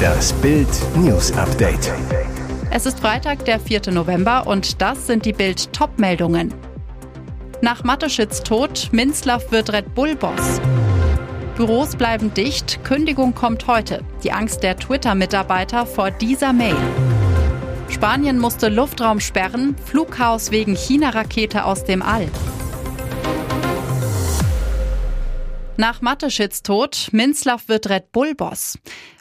Das Bild News Update. Es ist Freitag, der 4. November und das sind die Bild Top-Meldungen. Nach Mateschitz Tod, Minzlaff wird Red Bull-Boss. Büros bleiben dicht, Kündigung kommt heute. Die Angst der Twitter-Mitarbeiter vor dieser Mail. Spanien musste Luftraum sperren, Flughaus wegen China-Rakete aus dem All. Nach Mateschitz Tod, Minzlaff wird Red Bull-Boss.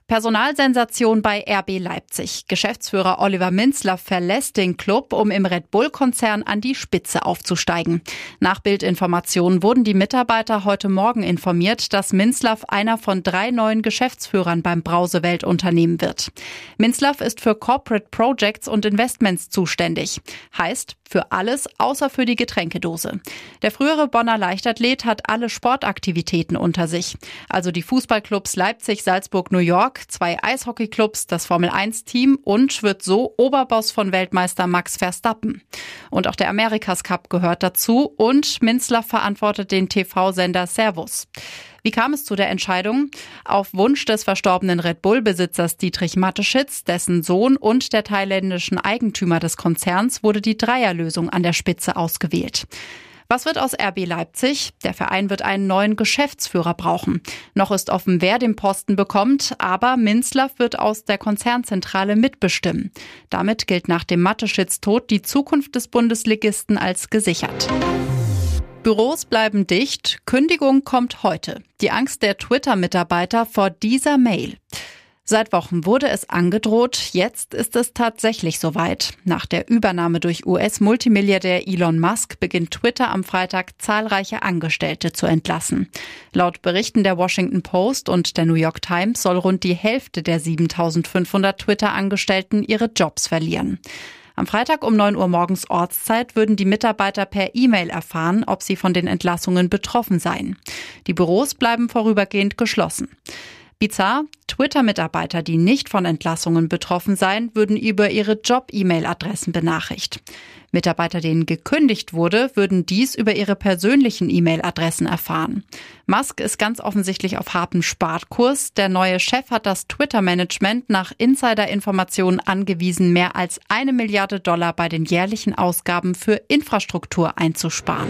Personalsensation bei RB Leipzig. Geschäftsführer Oliver Minzler verlässt den Club, um im Red Bull-Konzern an die Spitze aufzusteigen. Nach Bildinformationen wurden die Mitarbeiter heute Morgen informiert, dass Minzlaff einer von drei neuen Geschäftsführern beim Brausewelt-Unternehmen wird. Minzlaff ist für Corporate Projects und Investments zuständig. Heißt, für alles außer für die Getränkedose. Der frühere Bonner Leichtathlet hat alle Sportaktivitäten unter sich. Also die Fußballclubs Leipzig, Salzburg, New York, zwei Eishockeyclubs, das Formel-1-Team und wird so Oberboss von Weltmeister Max Verstappen. Und auch der Amerikas Cup gehört dazu und Minzler verantwortet den TV-Sender Servus. Wie kam es zu der Entscheidung? Auf Wunsch des verstorbenen Red Bull-Besitzers Dietrich Mateschitz, dessen Sohn und der thailändischen Eigentümer des Konzerns wurde die Dreierlösung an der Spitze ausgewählt. Was wird aus RB Leipzig? Der Verein wird einen neuen Geschäftsführer brauchen. Noch ist offen, wer den Posten bekommt, aber Minzlaff wird aus der Konzernzentrale mitbestimmen. Damit gilt nach dem Matteschitz-Tod die Zukunft des Bundesligisten als gesichert. Büros bleiben dicht, Kündigung kommt heute. Die Angst der Twitter-Mitarbeiter vor dieser Mail. Seit Wochen wurde es angedroht, jetzt ist es tatsächlich soweit. Nach der Übernahme durch US-Multimilliardär Elon Musk beginnt Twitter am Freitag zahlreiche Angestellte zu entlassen. Laut Berichten der Washington Post und der New York Times soll rund die Hälfte der 7500 Twitter-Angestellten ihre Jobs verlieren. Am Freitag um 9 Uhr morgens Ortszeit würden die Mitarbeiter per E-Mail erfahren, ob sie von den Entlassungen betroffen seien. Die Büros bleiben vorübergehend geschlossen. Bizarr, Twitter-Mitarbeiter, die nicht von Entlassungen betroffen seien, würden über ihre Job-E-Mail-Adressen benachrichtigt. Mitarbeiter, denen gekündigt wurde, würden dies über ihre persönlichen E-Mail-Adressen erfahren. Musk ist ganz offensichtlich auf hartem Spartkurs. Der neue Chef hat das Twitter-Management nach Insider-Informationen angewiesen, mehr als eine Milliarde Dollar bei den jährlichen Ausgaben für Infrastruktur einzusparen.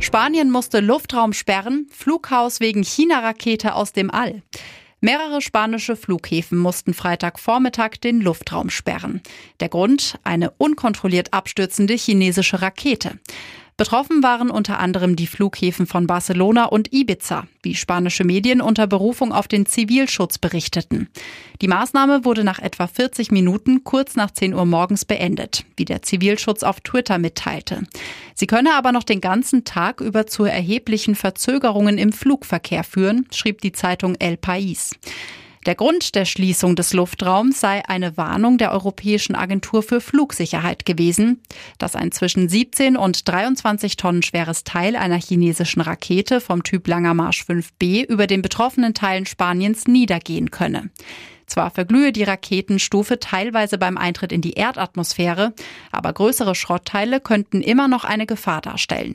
Spanien musste Luftraum sperren, Flughaus wegen China-Rakete aus dem All. Mehrere spanische Flughäfen mussten Freitagvormittag den Luftraum sperren. Der Grund eine unkontrolliert abstürzende chinesische Rakete. Betroffen waren unter anderem die Flughäfen von Barcelona und Ibiza, wie spanische Medien unter Berufung auf den Zivilschutz berichteten. Die Maßnahme wurde nach etwa 40 Minuten kurz nach 10 Uhr morgens beendet, wie der Zivilschutz auf Twitter mitteilte. Sie könne aber noch den ganzen Tag über zu erheblichen Verzögerungen im Flugverkehr führen, schrieb die Zeitung El País. Der Grund der Schließung des Luftraums sei eine Warnung der Europäischen Agentur für Flugsicherheit gewesen, dass ein zwischen 17 und 23 Tonnen schweres Teil einer chinesischen Rakete vom Typ Langer Marsch 5B über den betroffenen Teilen Spaniens niedergehen könne. Zwar verglühe die Raketenstufe teilweise beim Eintritt in die Erdatmosphäre, aber größere Schrottteile könnten immer noch eine Gefahr darstellen.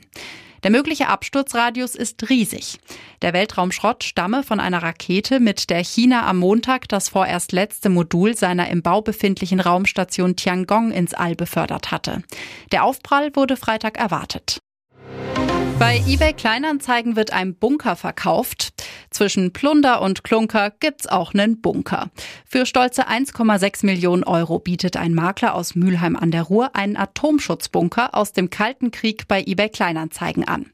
Der mögliche Absturzradius ist riesig. Der Weltraumschrott stamme von einer Rakete, mit der China am Montag das vorerst letzte Modul seiner im Bau befindlichen Raumstation Tiangong ins All befördert hatte. Der Aufprall wurde Freitag erwartet. Bei eBay Kleinanzeigen wird ein Bunker verkauft. Zwischen Plunder und Klunker gibt's auch einen Bunker. Für stolze 1,6 Millionen Euro bietet ein Makler aus Mülheim an der Ruhr einen Atomschutzbunker aus dem Kalten Krieg bei eBay Kleinanzeigen an.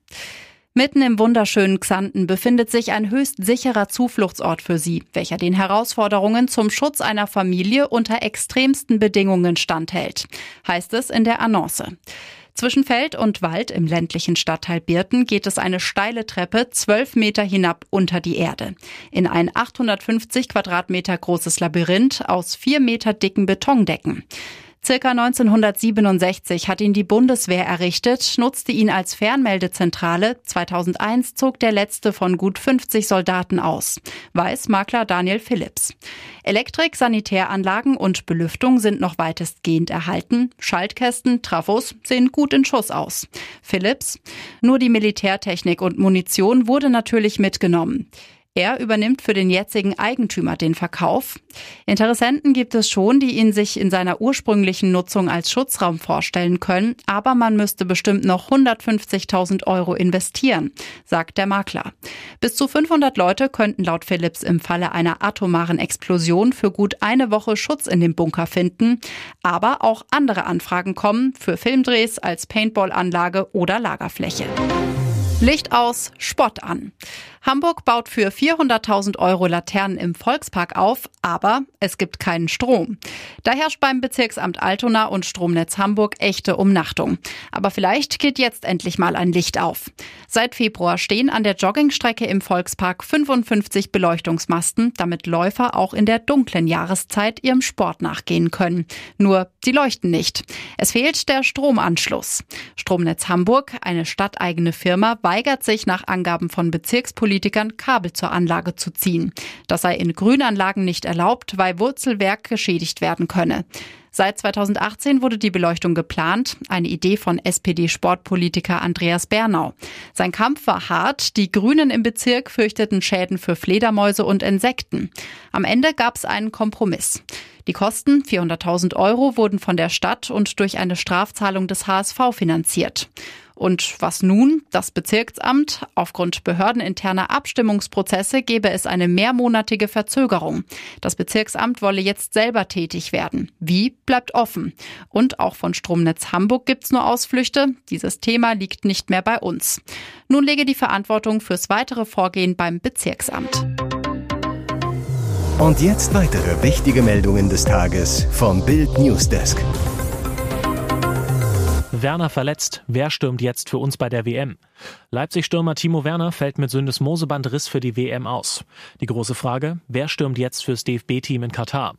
Mitten im wunderschönen Xanten befindet sich ein höchst sicherer Zufluchtsort für Sie, welcher den Herausforderungen zum Schutz einer Familie unter extremsten Bedingungen standhält, heißt es in der Annonce. Zwischen Feld und Wald im ländlichen Stadtteil Birten geht es eine steile Treppe zwölf Meter hinab unter die Erde. In ein 850 Quadratmeter großes Labyrinth aus vier Meter dicken Betondecken. Circa 1967 hat ihn die Bundeswehr errichtet, nutzte ihn als Fernmeldezentrale. 2001 zog der letzte von gut 50 Soldaten aus. Weiß Makler Daniel Phillips. Elektrik, Sanitäranlagen und Belüftung sind noch weitestgehend erhalten. Schaltkästen, Trafos sehen gut in Schuss aus. Phillips. Nur die Militärtechnik und Munition wurde natürlich mitgenommen. Er übernimmt für den jetzigen Eigentümer den Verkauf. Interessenten gibt es schon, die ihn sich in seiner ursprünglichen Nutzung als Schutzraum vorstellen können, aber man müsste bestimmt noch 150.000 Euro investieren, sagt der Makler. Bis zu 500 Leute könnten laut Philips im Falle einer atomaren Explosion für gut eine Woche Schutz in dem Bunker finden, aber auch andere Anfragen kommen für Filmdrehs als Paintballanlage oder Lagerfläche. Licht aus, Spott an. Hamburg baut für 400.000 Euro Laternen im Volkspark auf, aber es gibt keinen Strom. Da herrscht beim Bezirksamt Altona und Stromnetz Hamburg echte Umnachtung. Aber vielleicht geht jetzt endlich mal ein Licht auf. Seit Februar stehen an der Joggingstrecke im Volkspark 55 Beleuchtungsmasten, damit Läufer auch in der dunklen Jahreszeit ihrem Sport nachgehen können. Nur, sie leuchten nicht. Es fehlt der Stromanschluss. Stromnetz Hamburg, eine stadteigene Firma, weigert sich nach Angaben von Bezirkspolitikern Politikern, Kabel zur Anlage zu ziehen. Das sei in Grünanlagen nicht erlaubt, weil Wurzelwerk geschädigt werden könne. Seit 2018 wurde die Beleuchtung geplant, eine Idee von SPD-Sportpolitiker Andreas Bernau. Sein Kampf war hart, die Grünen im Bezirk fürchteten Schäden für Fledermäuse und Insekten. Am Ende gab es einen Kompromiss. Die Kosten, 400.000 Euro, wurden von der Stadt und durch eine Strafzahlung des HSV finanziert. Und was nun? Das Bezirksamt. Aufgrund behördeninterner Abstimmungsprozesse gebe es eine mehrmonatige Verzögerung. Das Bezirksamt wolle jetzt selber tätig werden. Wie bleibt offen. Und auch von Stromnetz Hamburg gibt's nur Ausflüchte. Dieses Thema liegt nicht mehr bei uns. Nun lege die Verantwortung fürs weitere Vorgehen beim Bezirksamt. Und jetzt weitere wichtige Meldungen des Tages vom Bild Newsdesk. Werner verletzt. Wer stürmt jetzt für uns bei der WM? Leipzig-Stürmer Timo Werner fällt mit Syndesmosebandriss für die WM aus. Die große Frage, wer stürmt jetzt fürs DFB-Team in Katar?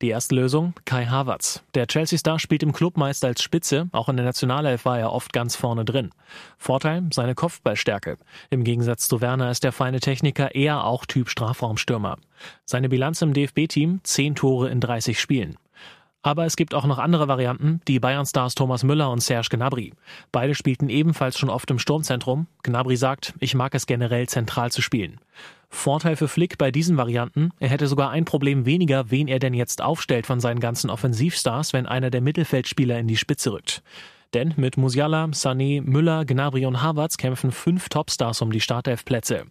Die erste Lösung, Kai Havertz. Der Chelsea-Star spielt im Club meist als Spitze, auch in der Nationalelf war er oft ganz vorne drin. Vorteil, seine Kopfballstärke. Im Gegensatz zu Werner ist der feine Techniker eher auch Typ Strafraumstürmer. Seine Bilanz im DFB-Team, 10 Tore in 30 Spielen. Aber es gibt auch noch andere Varianten, die Bayern-Stars Thomas Müller und Serge Gnabry. Beide spielten ebenfalls schon oft im Sturmzentrum. Gnabry sagt, ich mag es generell zentral zu spielen. Vorteil für Flick bei diesen Varianten, er hätte sogar ein Problem weniger, wen er denn jetzt aufstellt von seinen ganzen Offensivstars, wenn einer der Mittelfeldspieler in die Spitze rückt. Denn mit Musiala, Sané, Müller, Gnabry und Havertz kämpfen fünf Topstars um die Startelfplätze.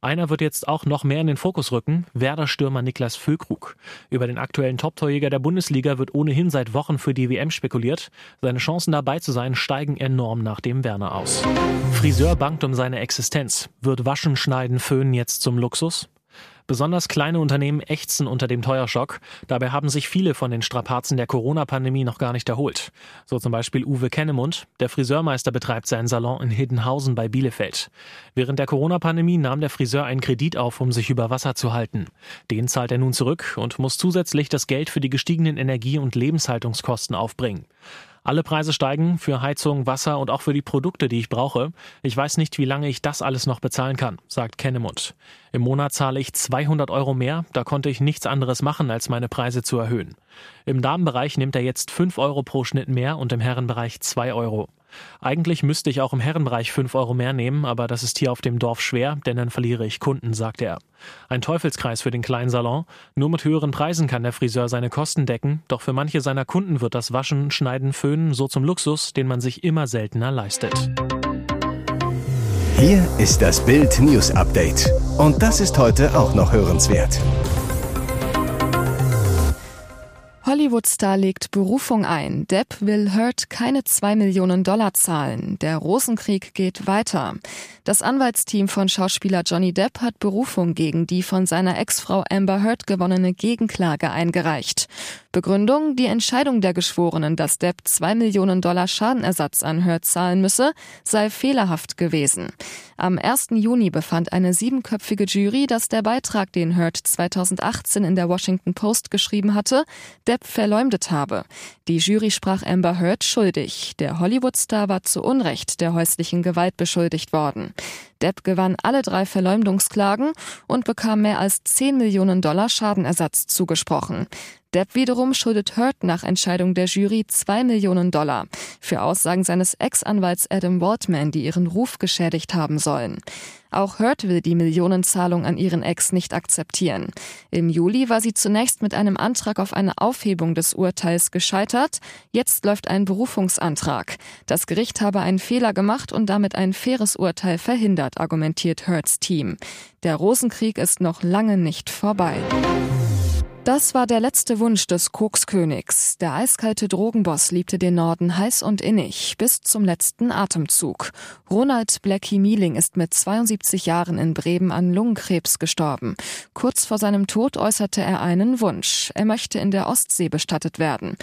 Einer wird jetzt auch noch mehr in den Fokus rücken, Werder-Stürmer Niklas Füllkrug. Über den aktuellen Top-Torjäger der Bundesliga wird ohnehin seit Wochen für die WM spekuliert. Seine Chancen dabei zu sein steigen enorm nach dem Werner aus. Friseur bangt um seine Existenz. Wird Waschen, Schneiden, Föhnen jetzt zum Luxus? Besonders kleine Unternehmen ächzen unter dem Teuerschock. Dabei haben sich viele von den Strapazen der Corona-Pandemie noch gar nicht erholt. So zum Beispiel Uwe Kennemund. Der Friseurmeister betreibt seinen Salon in Hiddenhausen bei Bielefeld. Während der Corona-Pandemie nahm der Friseur einen Kredit auf, um sich über Wasser zu halten. Den zahlt er nun zurück und muss zusätzlich das Geld für die gestiegenen Energie- und Lebenshaltungskosten aufbringen. Alle Preise steigen für Heizung, Wasser und auch für die Produkte, die ich brauche. Ich weiß nicht, wie lange ich das alles noch bezahlen kann, sagt Kennemund. Im Monat zahle ich 200 Euro mehr, da konnte ich nichts anderes machen, als meine Preise zu erhöhen. Im Damenbereich nimmt er jetzt 5 Euro pro Schnitt mehr und im Herrenbereich 2 Euro. Eigentlich müsste ich auch im Herrenbereich 5 Euro mehr nehmen, aber das ist hier auf dem Dorf schwer, denn dann verliere ich Kunden, sagte er. Ein Teufelskreis für den kleinen Salon. Nur mit höheren Preisen kann der Friseur seine Kosten decken, doch für manche seiner Kunden wird das Waschen, Schneiden, Föhnen so zum Luxus, den man sich immer seltener leistet. Hier ist das Bild News Update. Und das ist heute auch noch hörenswert. Hollywood-Star legt Berufung ein. Depp will Hurt keine zwei Millionen Dollar zahlen. Der Rosenkrieg geht weiter. Das Anwaltsteam von Schauspieler Johnny Depp hat Berufung gegen die von seiner Ex-Frau Amber Heard gewonnene Gegenklage eingereicht. Begründung, die Entscheidung der Geschworenen, dass Depp zwei Millionen Dollar Schadenersatz an Heard zahlen müsse, sei fehlerhaft gewesen. Am 1. Juni befand eine siebenköpfige Jury, dass der Beitrag, den Heard 2018 in der Washington Post geschrieben hatte, Depp verleumdet habe. Die Jury sprach Amber Heard schuldig. Der Hollywood-Star war zu Unrecht der häuslichen Gewalt beschuldigt worden. Depp gewann alle drei Verleumdungsklagen und bekam mehr als 10 Millionen Dollar Schadenersatz zugesprochen. Depp wiederum schuldet Hurt nach Entscheidung der Jury zwei Millionen Dollar für Aussagen seines Ex-Anwalts Adam Waldman, die ihren Ruf geschädigt haben sollen. Auch Hurt will die Millionenzahlung an ihren Ex nicht akzeptieren. Im Juli war sie zunächst mit einem Antrag auf eine Aufhebung des Urteils gescheitert. Jetzt läuft ein Berufungsantrag. Das Gericht habe einen Fehler gemacht und damit ein faires Urteil verhindert, argumentiert Hurts Team. Der Rosenkrieg ist noch lange nicht vorbei. Das war der letzte Wunsch des Kokskönigs. Der eiskalte Drogenboss liebte den Norden heiß und innig, bis zum letzten Atemzug. Ronald Blackie Mieling ist mit 72 Jahren in Bremen an Lungenkrebs gestorben. Kurz vor seinem Tod äußerte er einen Wunsch. Er möchte in der Ostsee bestattet werden.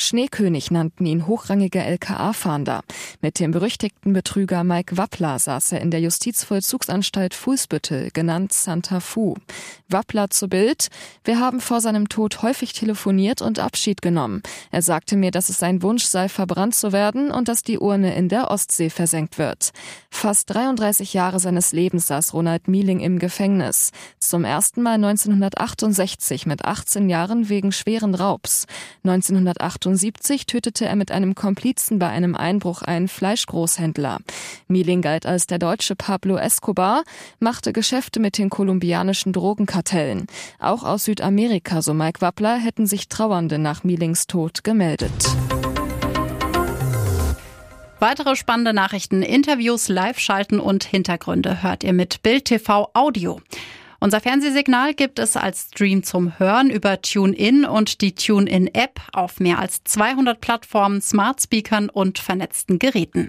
Schneekönig nannten ihn hochrangige LKA-Fahnder. Mit dem berüchtigten Betrüger Mike Wappler saß er in der Justizvollzugsanstalt Fußbüttel, genannt Santa Fu. Wappler zu Bild. Wir haben vor seinem Tod häufig telefoniert und Abschied genommen. Er sagte mir, dass es sein Wunsch sei, verbrannt zu werden und dass die Urne in der Ostsee versenkt wird. Fast 33 Jahre seines Lebens saß Ronald Mieling im Gefängnis. Zum ersten Mal 1968 mit 18 Jahren wegen schweren Raubs. 1978 1978 tötete er mit einem Komplizen bei einem Einbruch einen Fleischgroßhändler. Mieling galt als der deutsche Pablo Escobar, machte Geschäfte mit den kolumbianischen Drogenkartellen. Auch aus Südamerika, so Mike Wappler, hätten sich Trauernde nach Mielings Tod gemeldet. Weitere spannende Nachrichten, Interviews, Live-Schalten und Hintergründe hört ihr mit Bild TV Audio. Unser Fernsehsignal gibt es als Stream zum Hören über TuneIn und die TuneIn-App auf mehr als 200 Plattformen, Smart Speakern und vernetzten Geräten.